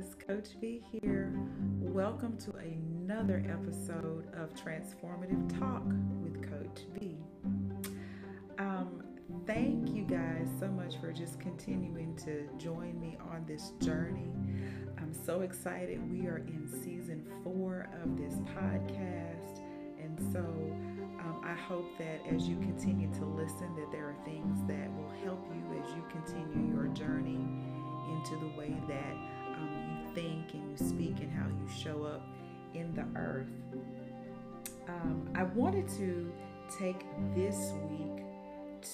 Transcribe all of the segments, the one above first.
guys, Coach V here. Welcome to another episode of Transformative Talk with Coach V. Um, thank you guys so much for just continuing to join me on this journey. I'm so excited. We are in season four of this podcast, and so um, I hope that as you continue to listen, that there are things that will help you as you continue your journey into the way that think and you speak and how you show up in the earth. Um, I wanted to take this week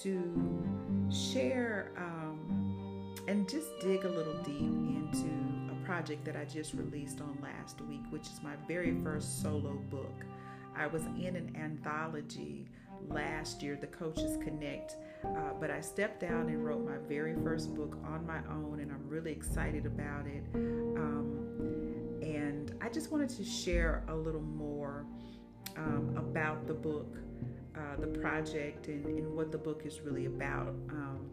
to share um, and just dig a little deep into a project that I just released on last week, which is my very first solo book. I was in an anthology last year, The Coaches Connect, uh, but I stepped down and wrote my very first book on my own, and I'm really excited about it. Um, and I just wanted to share a little more um, about the book, uh, the project, and, and, what the book is really about. Um,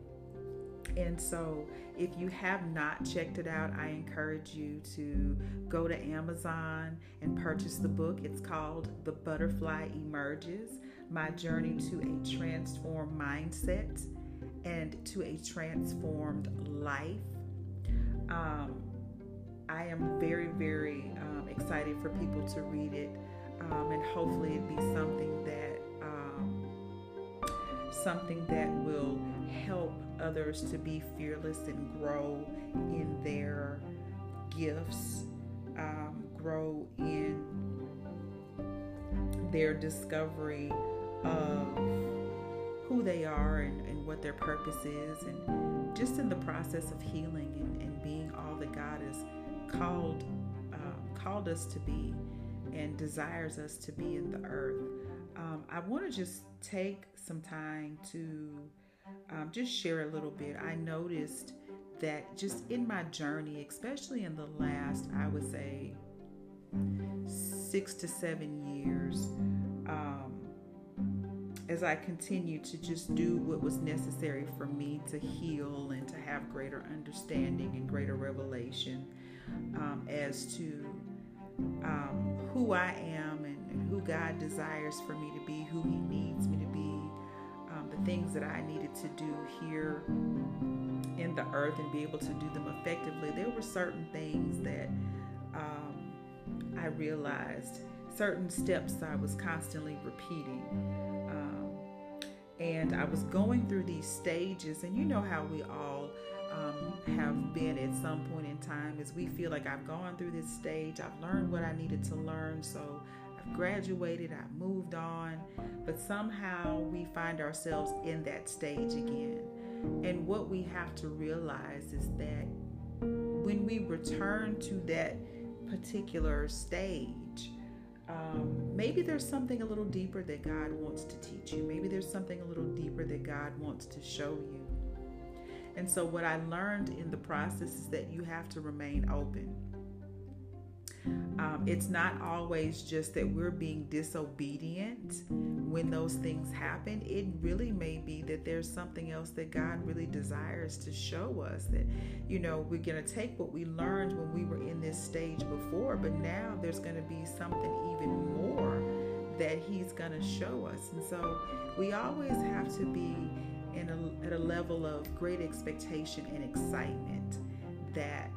and so, if you have not checked it out, I encourage you to go to Amazon and purchase the book. It's called The Butterfly Emerges My Journey to a Transformed Mindset and to a Transformed Life. Um, I am very, very um, excited for people to read it, um, and hopefully, it be something that um, something that will help others to be fearless and grow in their gifts, um, grow in their discovery of who they are and, and, what their purpose is, and just in the process of healing and, and being all that God has called um, called us to be and desires us to be in the earth. Um, I want to just take some time to um, just share a little bit. I noticed that just in my journey, especially in the last, I would say, six to seven years, as I continued to just do what was necessary for me to heal and to have greater understanding and greater revelation um, as to um, who I am and, and, who God desires for me to be, who He needs me to be, um, the things that I needed to do here in the earth and be able to do them effectively, there were certain things that um, I realized, certain steps I was constantly repeating. And I was going through these stages, and you know how we all um, have been at some point in time is we feel like I've gone through this stage, I've learned what I needed to learn, so I've graduated, I've moved on, but somehow we find ourselves in that stage again. And what we have to realize is that when we return to that particular stage, um, maybe there's something a little deeper that God wants to teach you. Maybe there's something a little deeper that God wants to show you. And so, what I learned in the process is that you have to remain open. Um, it's not always just that we're being disobedient when those things happen. It really may be that there's something else that God really desires to show us. That, you know, we're going to take what we learned when we were in this stage before, but now there's going to be something even more that He's going to show us. And so we always have to be in a, at a level of great expectation and excitement that.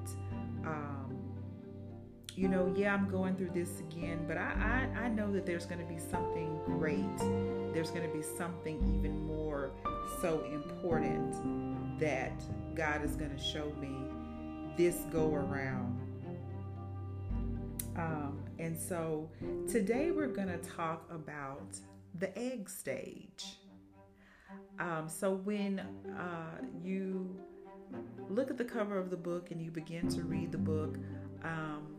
Um, you know, yeah, I'm going through this again, but I, I, I know that there's going to be something great. There's going to be something even more so important that God is going to show me this go around. Um, and so today we're going to talk about the egg stage. Um, so when uh, you look at the cover of the book and you begin to read the book, um,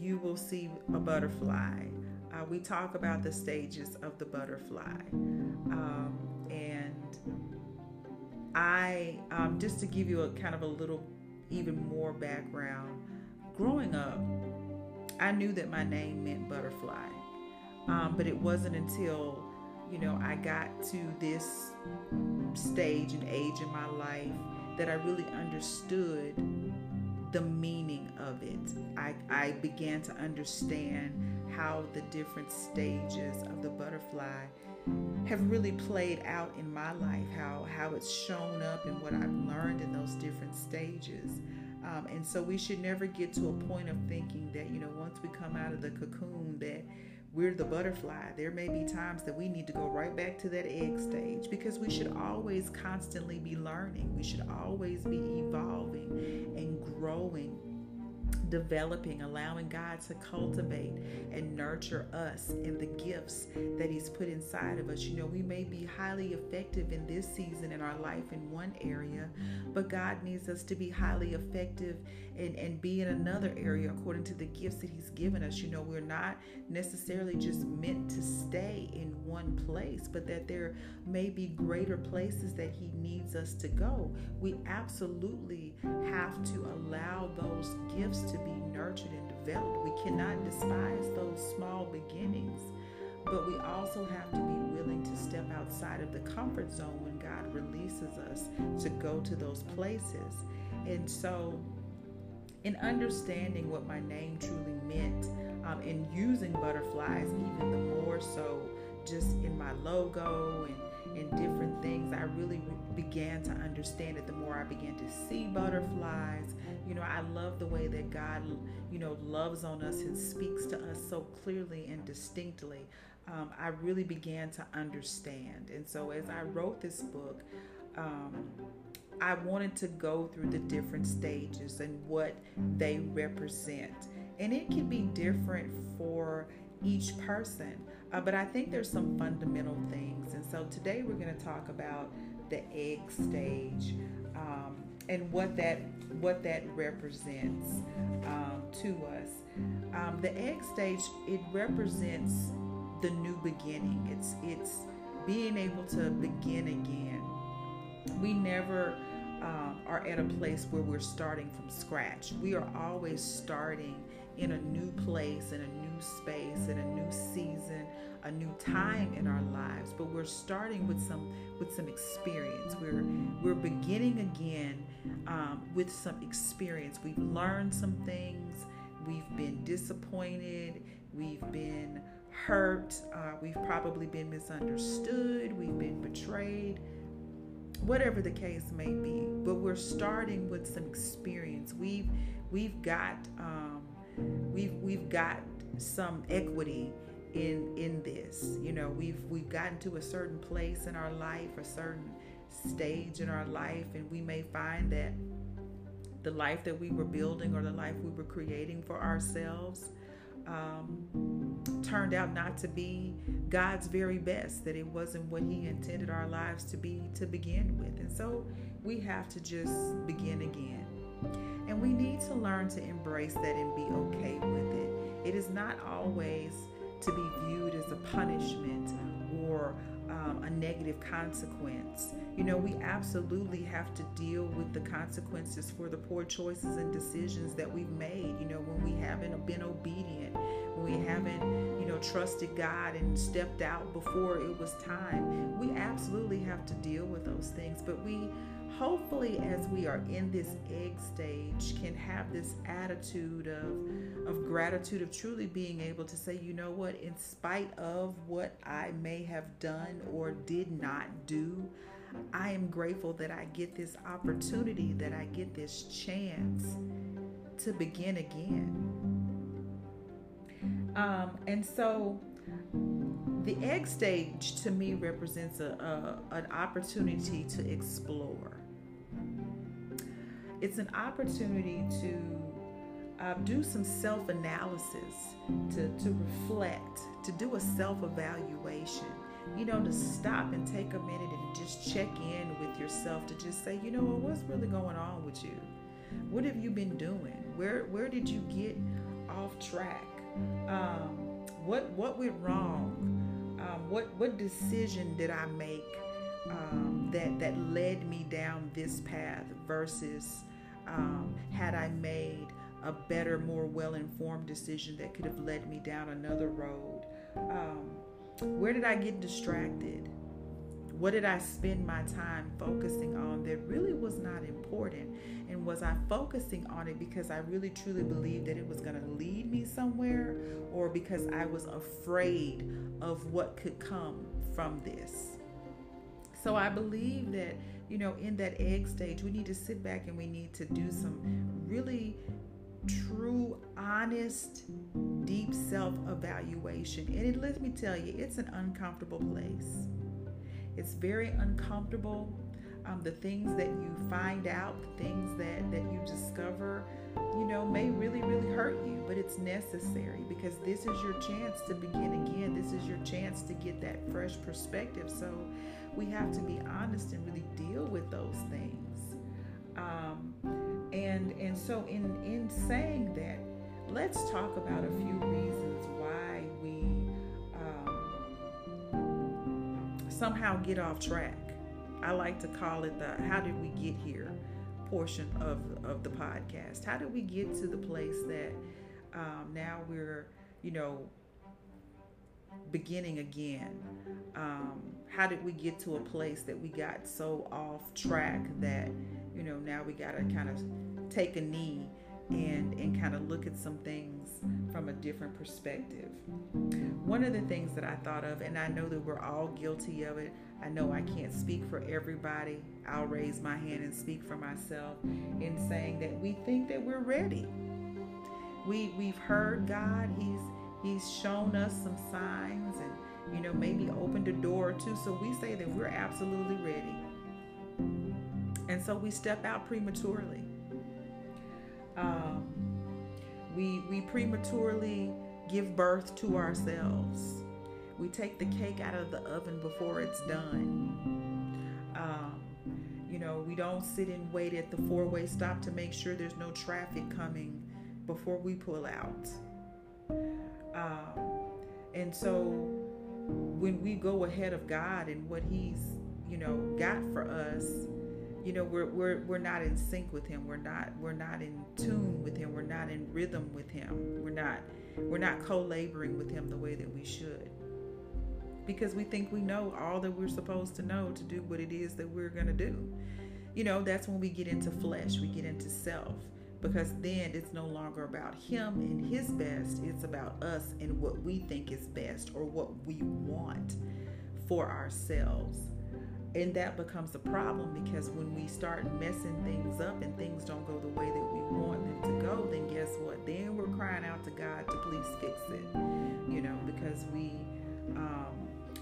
you will see a butterfly. Uh, we talk about the stages of the butterfly. Um, and I, um, just to give you a kind of a little even more background, growing up, I knew that my name meant butterfly. Um, but it wasn't until, you know, I got to this stage and age in my life that I really understood the meaning of it. I, I began to understand how the different stages of the butterfly have really played out in my life, how, how it's shown up and what I've learned in those different stages. Um, and so we should never get to a point of thinking that, you know, once we come out of the cocoon, that we're the butterfly. There may be times that we need to go right back to that egg stage because we should always constantly be learning. We should always be evolving and growing developing, allowing God to cultivate and nurture us in the gifts that He's put inside of us. You know, we may be highly effective in this season in our life in one area, but God needs us to be highly effective and, and be in another area according to the gifts that He's given us. You know, we're not necessarily just meant to stay in one place, but that there may be greater places that He needs us to go. We absolutely have to allow those gifts to be nurtured and developed. We cannot despise those small beginnings, but we also have to be willing to step outside of the comfort zone when God releases us to go to those places. And so, in understanding what my name truly meant, um, in using butterflies, even the more so just in my logo and in different things, I really began to understand it the more I began to see butterflies. You know, I love the way that God, you know, loves on us and speaks to us so clearly and distinctly. Um, I really began to understand. And so as I wrote this book, um, I wanted to go through the different stages and what they represent. And it can be different for each person. Uh, but I think there's some fundamental things. And so today we're going to talk about the egg stage um, and what that what that represents um, to us. Um, the egg stage it represents the new beginning. It's it's being able to begin again. We never um, are at a place where we're starting from scratch. We are always starting in a new place, in a new space, in a new season, a new time in our lives. But we're starting with some with some experience. We're we're beginning again um, with some experience. We've learned some things. We've been disappointed. We've been hurt. Uh, we've probably been misunderstood. We've been betrayed. Whatever the case may be, but we're starting with some experience. We've we've got um, we've we've got some equity in in this. You know, we've we've gotten to a certain place in our life, a certain stage in our life, and we may find that the life that we were building or the life we were creating for ourselves um, turned out not to be God's very best, that it wasn't what He intended our lives to be to begin with. And so we have to just begin again. And we need to learn to embrace that and be okay with it. It is not always to be viewed as a punishment or um, a negative consequence. You know, we absolutely have to deal with the consequences for the poor choices and decisions that we've made. You know, when we haven't been obedient, when we haven't, you know, trusted God and stepped out before it was time, we absolutely have to deal with those things. But we hopefully as we are in this egg stage can have this attitude of of gratitude of truly being able to say you know what? In spite of what I may have done or did not do I am grateful that I get this opportunity that I get this chance to begin again. Um, and so the egg stage to me represents a, a, an opportunity to explore it's an opportunity to uh, do some self analysis, to, to reflect, to do a self evaluation. You know, to stop and take a minute and just check in with yourself to just say, you know what, what's really going on with you? What have you been doing? Where where did you get off track? Um, what what went wrong? Um, what what decision did I make um, that that led me down this path versus um, had I made a better, more well-informed decision that could have led me down another road. Um, where did I get distracted? What did I spend my time focusing on that really was not important? And was I focusing on it because I really truly believed that it was going to lead me somewhere or because I was afraid of what could come from this? So I believe that, you know, in that egg stage, we need to sit back and we need to do some really true, honest, deep self evaluation. And it, let me tell you, it's an uncomfortable place. It's very uncomfortable. Um, the things that you find out, the things that, that you discover, you know, may really, really hurt you, but it's necessary because this is your chance to begin again. This is your chance to get that fresh perspective. So we have to be honest and really deal with those things. Um, and and so in in saying that, let's talk about a few reasons why we um, somehow get off track. I like to call it the "How did we get here?" portion of of the podcast. How did we get to the place that um, now we're you know beginning again? Um, how did we get to a place that we got so off track that you know now we got to kind of take a knee and and kind of look at some things from a different perspective. One of the things that I thought of, and I know that we're all guilty of it. I know I can't speak for everybody. I'll raise my hand and speak for myself in saying that we think that we're ready. We we've heard God. He's He's shown us some signs and you know maybe opened the door too. So we say that we're absolutely ready. And so we step out prematurely. Um, we, we prematurely give birth to ourselves. We take the cake out of the oven before it's done. Um, you know, we don't sit and wait at the four way stop to make sure there's no traffic coming before we pull out. Um, and so when we go ahead of God and what He's, you know, got for us, you know we're we're we're not in sync with him. We're not we're not in tune with him. We're not in rhythm with him. We're not we're not co-laboring with him the way that we should. Because we think we know all that we're supposed to know to do what it is that we're to do. You know that's when we get into flesh. We get into self because then it's no longer about him and his best it's about us and what we think is best or what we want for ourselves and that becomes a problem because when we start messing things up and things don't go the way that we want them to go, then guess what? Then we're crying out to God to please fix it, you know, because we um,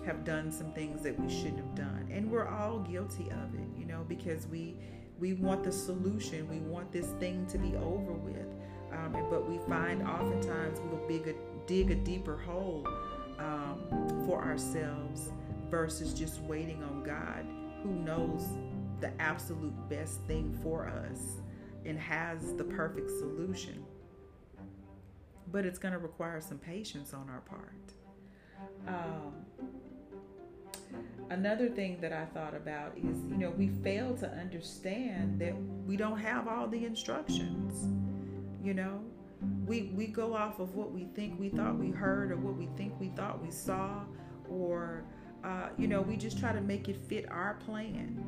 have done some things that we shouldn't have done, and we're all guilty of it, you know, because we we want the solution, we want this thing to be over with, um, but we find oftentimes we'll dig a, dig a deeper hole um, for ourselves versus just waiting on God who knows the absolute best thing for us and has the perfect solution. But it's going to require some patience on our part. Um, another thing that I thought about is, you know, we fail to understand that we don't have all the instructions. You know, we we go off of what we think we thought we heard or what we think we thought we saw or uh, you know, we just try to make it fit our plan,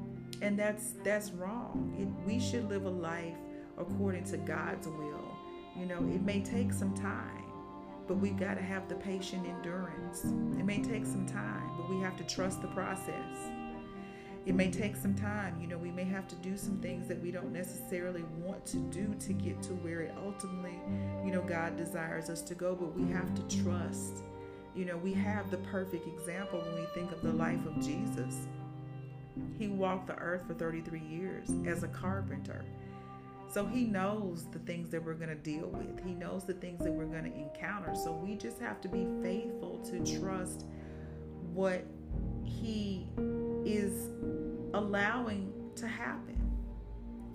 and that's that's wrong. It, we should live a life according to God's will. You know, it may take some time, but we've got to have the patient endurance. It may take some time, but we have to trust the process. It may take some time. You know, we may have to do some things that we don't necessarily want to do to get to where it ultimately, you know, God desires us to go, but we have to trust you know, we have the perfect example when we think of the life of Jesus. He walked the earth for 33 years as a carpenter. So he knows the things that we're going to deal with. He knows the things that we're going to encounter. So we just have to be faithful to trust what he is allowing to happen.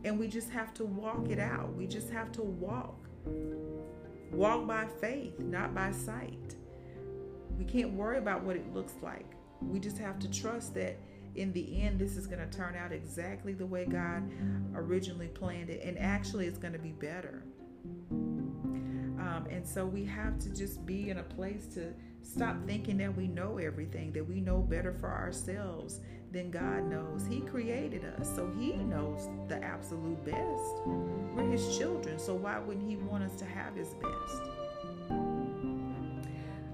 And we just have to walk it out. We just have to walk. Walk by faith, not by sight. We can't worry about what it looks like. We just have to trust that in the end, this is going to turn out exactly the way God originally planned it. And actually, it's going to be better. Um, and so we have to just be in a place to stop thinking that we know everything, that we know better for ourselves than God knows. He created us, so He knows the absolute best. We're His children, so why wouldn't He want us to have His best?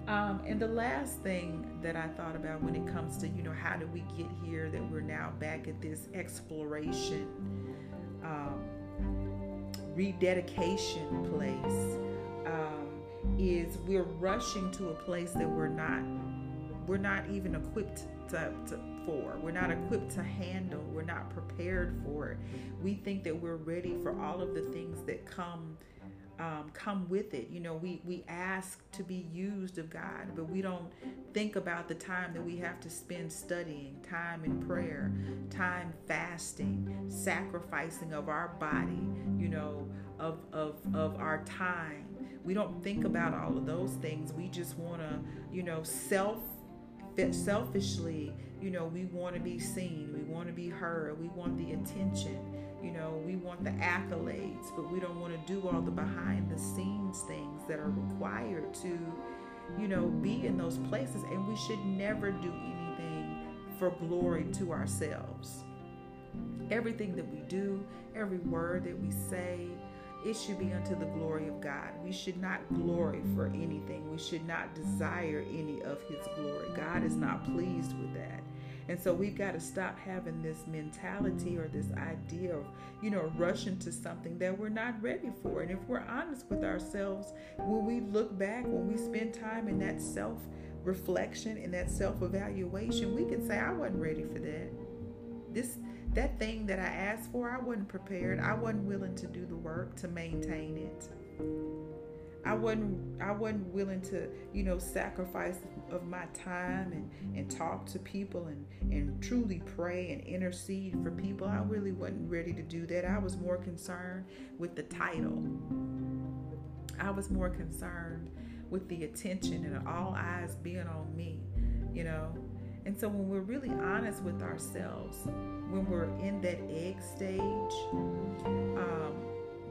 Um, and the last thing that I thought about when it comes to, you know, how do we get here that we're now back at this exploration, um, rededication place, um, is we're rushing to a place that we're not, we're not even equipped to, to, for. We're not equipped to handle. We're not prepared for it. We think that we're ready for all of the things that come um, come with it. You know, we, we ask to be used of God, but we don't think about the time that we have to spend studying, time in prayer, time fasting, sacrificing of our body, you know, of, of, of our time. We don't think about all of those things. We just want to, you know, self selfishly, you know, we want to be seen, we want to be heard, we want the attention you know, we want the accolades, but we don't want to do all the behind the scenes things that are required to, you know, be in those places. And we should never do anything for glory to ourselves. Everything that we do, every word that we say, it should be unto the glory of God. We should not glory for anything. We should not desire any of His glory. God is not pleased with that. And so we've got to stop having this mentality or this idea of, you know, rushing to something that we're not ready for. And if we're honest with ourselves, when we look back, when we spend time in that self reflection and that self evaluation, we can say, I wasn't ready for that. This that thing that I asked for, I wasn't prepared. I wasn't willing to do the work to maintain it. I wasn't I wasn't willing to, you know, sacrifice of my time and, and talk to people and, and truly pray and intercede for people. I really wasn't ready to do that. I was more concerned with the title. I was more concerned with the attention and all eyes being on me, you know. And so when we're really honest with ourselves, when we're in that egg stage, um,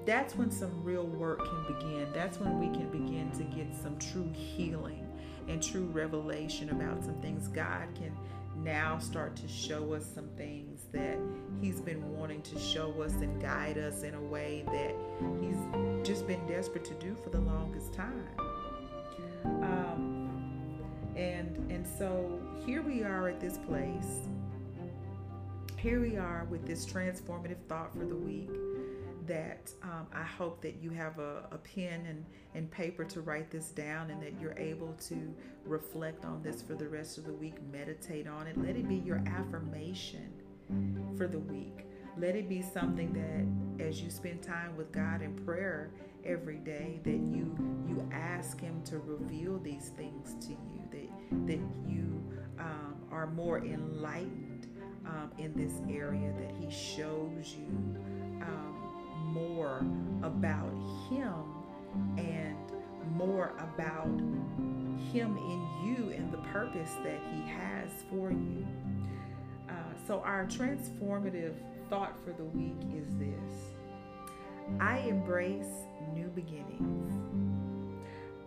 that's when some real work can begin. That's when we can begin to get some true healing and true revelation about some things. God can now start to show us some things that He's been wanting to show us and guide us in a way that He's just been desperate to do for the longest time. Um, and and so here we are at this place. Here we are with this transformative thought for the week that um, I hope that you have a, a, pen and, and paper to write this down and that you're able to reflect on this for the rest of the week, meditate on it. Let it be your affirmation for the week. Let it be something that as you spend time with God in prayer every day, that you you ask Him to reveal these things to you, that that you um, are more enlightened um, in this area, that He shows you more about Him and more about Him in you and the purpose that He has for you. Uh, so, our transformative thought for the week is this I embrace new beginnings,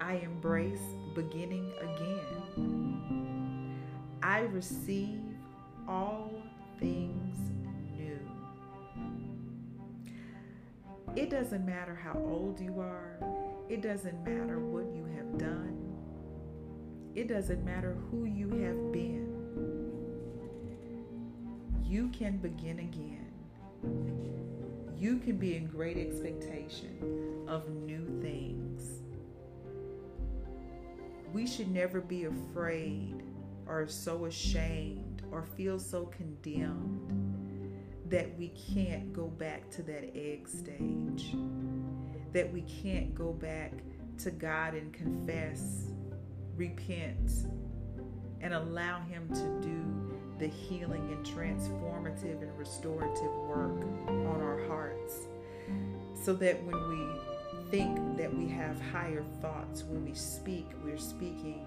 I embrace beginning again. I receive all things It doesn't matter how old you are, it doesn't matter what you have done, it doesn't matter who you have been. You can begin again. You can be in great expectation of new things. We should never be afraid or so ashamed or feel so condemned that we can't go back to that egg stage, that we can't go back to God and confess, repent, and allow Him to do the healing and transformative and restorative work on our hearts. So that when we think that we have higher thoughts, when we speak, we're speaking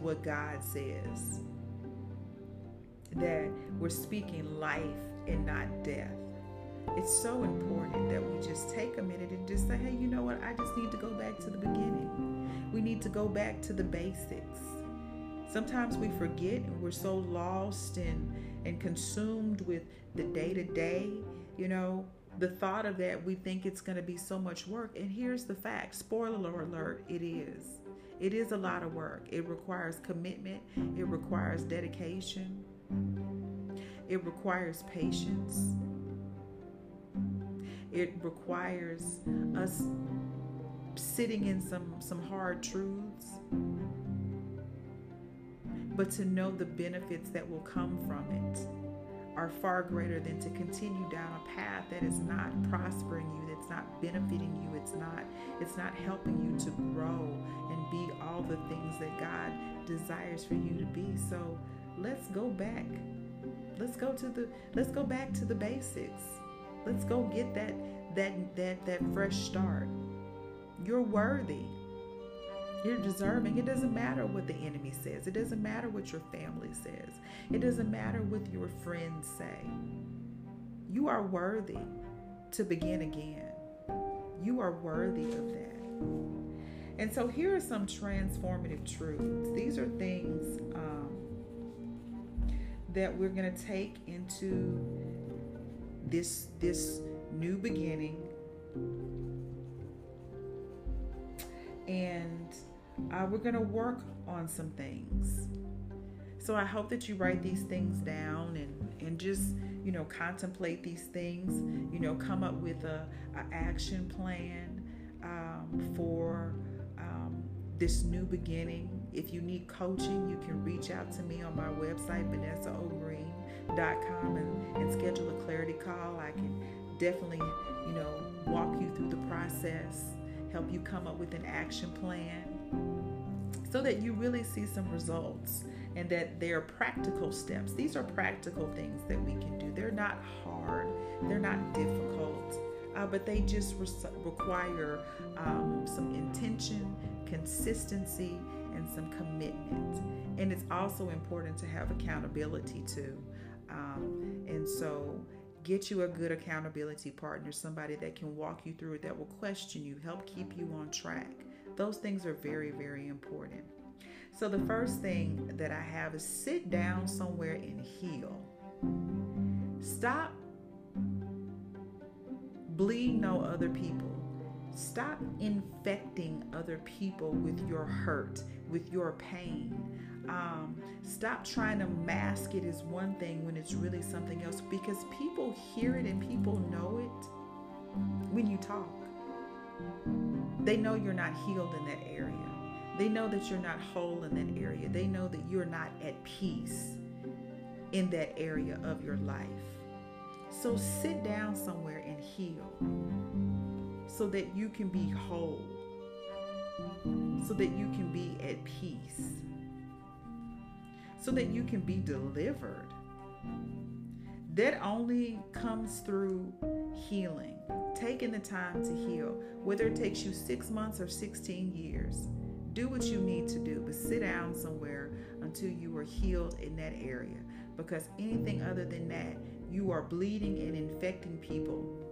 what God says that we're speaking life and not death. It's so important that we just take a minute and just say, hey, you know what? I just need to go back to the beginning. We need to go back to the basics. Sometimes we forget and we're so lost and, and consumed with the day to day, you know, the thought of that, we think it's going to be so much work. And here's the fact spoiler alert, it is. It is a lot of work. It requires commitment, it requires dedication, it requires patience, it requires us sitting in some, some hard truths. But to know the benefits that will come from it are far greater than to continue down a path that is not prospering you that's not benefiting you it's not it's not helping you to grow and be all the things that god desires for you to be so let's go back let's go to the let's go back to the basics let's go get that that that that fresh start you're worthy you're deserving. It doesn't matter what the enemy says. It doesn't matter what your family says. It doesn't matter what your friends say. You are worthy to begin again. You are worthy of that. And so here are some transformative truths. These are things um, that we're going to take into this this new beginning and uh, we're going to work on some things. So I hope that you write these things down and, and just, you know, contemplate these things, you know, come up with a, a action plan um, for um, this new beginning. If you need coaching, you can reach out to me on my website, vanessaogreen.com and, and schedule a clarity call. I can definitely, you know, walk you through the process, help you come up with an action plan so that you really see some results and that they're practical steps. These are practical things that we can do. They're not hard, they're not difficult, uh, but they just re- require um, some intention, consistency, and some commitment. And it's also important to have accountability too. Um, and so, get you a good accountability partner, somebody that can walk you through it, that will question you, help keep you on track. Those things are very, very important. So, the first thing that I have is sit down somewhere and heal. Stop bleeding on other people. Stop infecting other people with your hurt, with your pain. Um, stop trying to mask it as one thing when it's really something else because people hear it and people know it when you talk. They know you're not healed in that area. They know that you're not whole in that area. They know that you're not at peace in that area of your life. So sit down somewhere and heal so that you can be whole, so that you can be at peace, so that you can be delivered. That only comes through healing, taking the time to heal, whether it takes you six months or 16 years. Do what you need to do, but sit down somewhere until you are healed in that area. Because anything other than that, you are bleeding and infecting people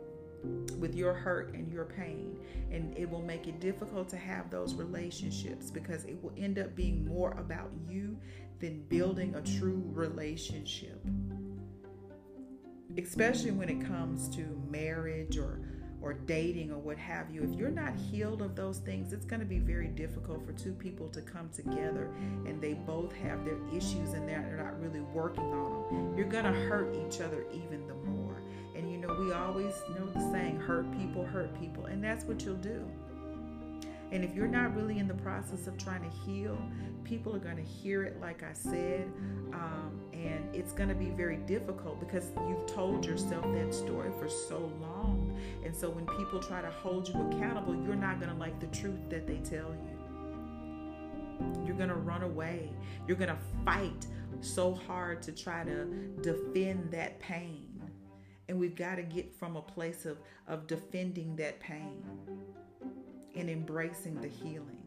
with your hurt and your pain. And it will make it difficult to have those relationships because it will end up being more about you than building a true relationship. Especially when it comes to marriage or or dating or what have you, if you're not healed of those things, it's going to be very difficult for two people to come together and they both have their issues and they're not really working on them. You're going to hurt each other even the more. Know, we always know the saying, hurt people, hurt people. And that's what you'll do. And if you're not really in the process of trying to heal, people are going to hear it, like I said, um, and it's going to be very difficult because you've told yourself that story for so long. And so when people try to hold you accountable, you're not going to like the truth that they tell you. You're going to run away. You're going to fight so hard to try to defend that pain. And we've got to get from a place of, of defending that pain and embracing the healing.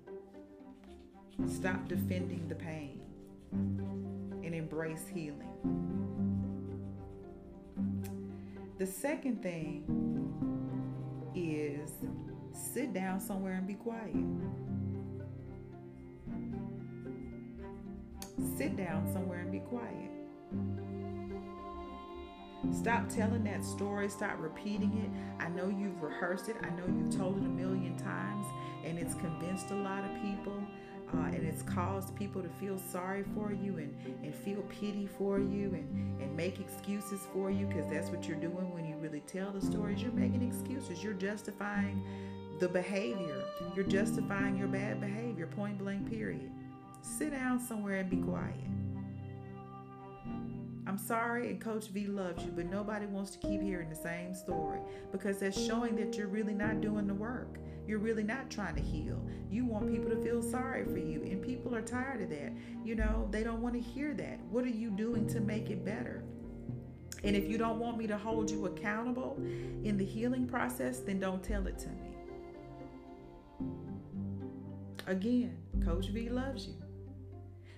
Stop defending the pain and embrace healing. The second thing is sit down somewhere and be quiet. sit down somewhere and be quiet. Stop telling that story. Stop repeating it. I know you've rehearsed it. I know you've told it a million times, and it's convinced a lot of people. Uh, and it's caused people to feel sorry for you and, and feel pity for you and, and make excuses for you because that's what you're doing when you really tell the stories. You're making excuses. You're justifying the behavior. You're justifying your bad behavior, point blank, period. Sit down somewhere and be quiet. I'm sorry, and Coach V loves you, but nobody wants to keep hearing the same story because that's showing that you're really not doing the work. You're really not trying to heal. You want people to feel sorry for you, and people are tired of that. You know, they don't want to hear that. What are you doing to make it better? And if you don't want me to hold you accountable in the healing process, then don't tell it to me. Again, Coach V loves you.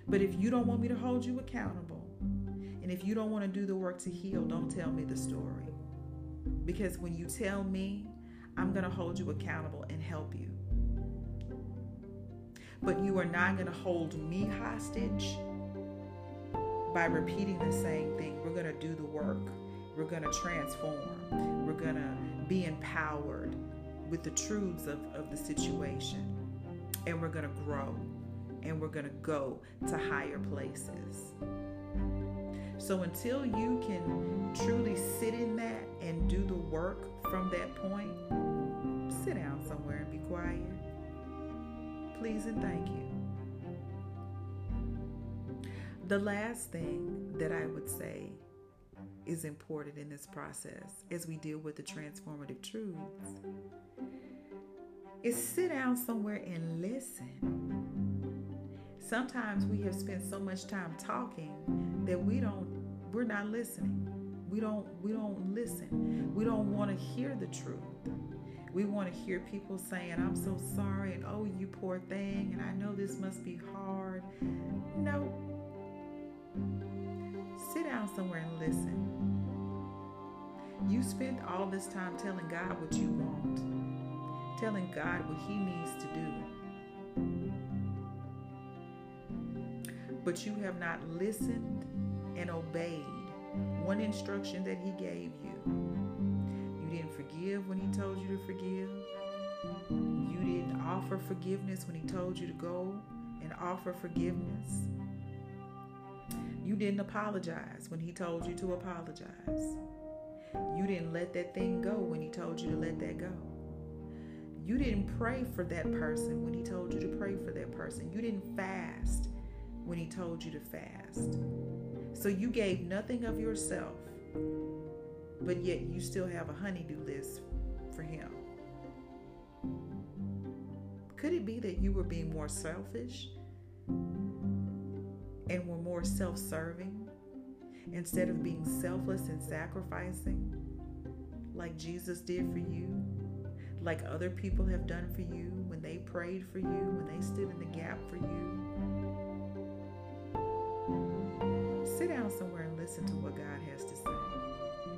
But if you don't want me to hold you accountable, and if you don't want to do the work to heal, don't tell me the story. Because when you tell me, I'm going to hold you accountable and help you. But you are not going to hold me hostage by repeating the same thing. We're going to do the work. We're going to transform. We're going to be empowered with the truths of, of the situation. And we're going to grow. And we're going to go to higher places. So until you can truly sit in that and do the work from that point, sit down somewhere and be quiet. Please and thank you. The last thing that I would say is important in this process as we deal with the transformative truths is sit down somewhere and listen. Sometimes we have spent so much time talking that we don't we're not listening. We don't we don't listen. We don't want to hear the truth. We want to hear people saying, I'm so sorry, and oh, you poor thing, and I know this must be hard. No, Sit down somewhere and listen. You spent all this time telling God what you want, telling God what He needs to do. But you have not listened and obeyed one instruction that He gave you. You didn't forgive when He told you to forgive. You didn't offer forgiveness when He told you to go and offer forgiveness. You didn't apologize when he told you to apologize. You didn't let that thing go when he told you to let that go. You didn't pray for that person when he told you to pray for that person. You didn't fast when he told you to fast. So you gave nothing of yourself, but yet you still have a honeydew list for him. Could it be that you were being more selfish and were more self serving instead of being selfless and sacrificing like Jesus did for you, like other people have done for you when they prayed for you, when they stood in the gap for you. Down somewhere and listen to what God has to say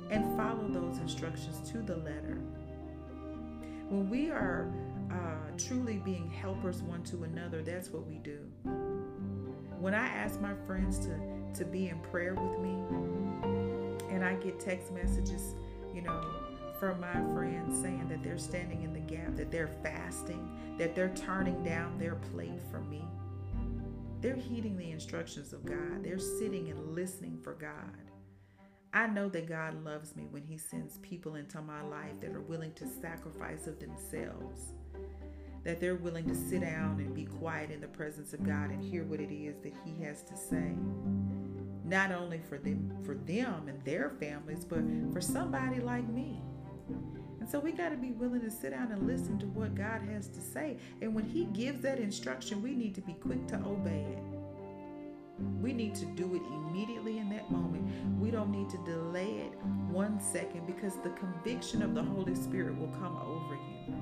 and follow those instructions to the letter. When we are uh, truly being helpers one to another, that's what we do. When I ask my friends to, to be in prayer with me, and I get text messages, you know, from my friends saying that they're standing in the gap, that they're fasting, that they're turning down their plate for me. They're heeding the instructions of God. They're sitting and listening for God. I know that God loves me when He sends people into my life that are willing to sacrifice of themselves that they're willing to sit down and be quiet in the presence of God and hear what it is that He has to say. Not only for them, for them and their families, but for somebody like me. And so we got to be willing to sit down and listen to what God has to say. And when He gives that instruction, we need to be quick to obey it. We need to do it immediately in that moment. We don't need to delay it one second because the conviction of the Holy Spirit will come over you.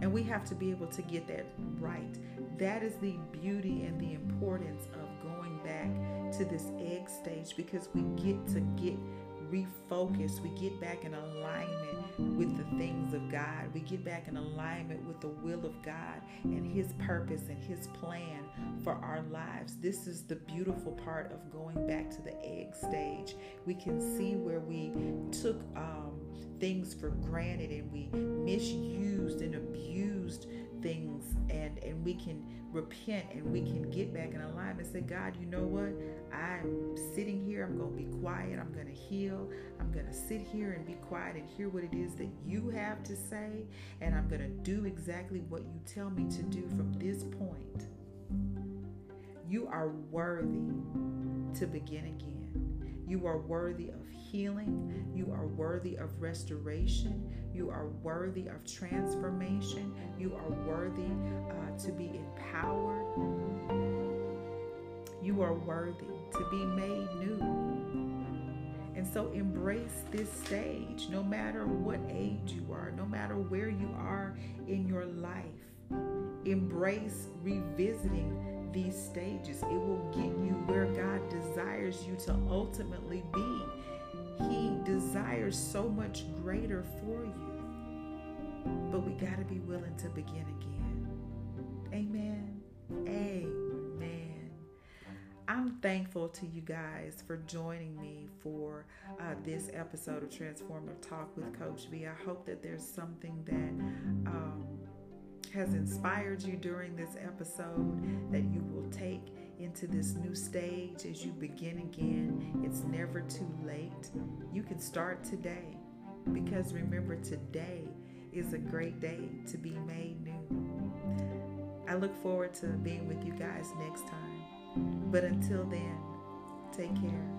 And we have to be able to get that right. That is the beauty and the importance of going back to this egg stage because we get to get refocus. We get back in alignment with the things of God. We get back in alignment with the will of God and His purpose and His plan for our lives. This is the beautiful part of going back to the egg stage. We can see where we took um, things for granted and we misused and abused things and and we can repent and we can get back in alignment and say god you know what? I'm sitting here. I'm to be quiet. I'm to heal. I'm to sit here and be quiet and hear what it is that you have to say and i'm to do exactly what you tell me to do from this point. You are worthy to begin again. You are worthy of healing. You are worthy of restoration. You are worthy of transformation. You are worthy uh, to be empowered. You are worthy to be made new. And so embrace this stage, no matter what age you are, no matter where you are in your life. Embrace revisiting these stages. It will get you where God desires you to ultimately be. He desires so much greater for you. But we got to be willing to begin again. Amen. Amen. I'm thankful to you guys for joining me for uh, this episode of Transformative Talk with Coach V. I hope that there's something that um, has inspired you during this episode that you will take into this new stage as you begin again. It's never too late. You can start today because remember, today is a great day to be made new. I look forward to being with you guys next time. But until then, take care.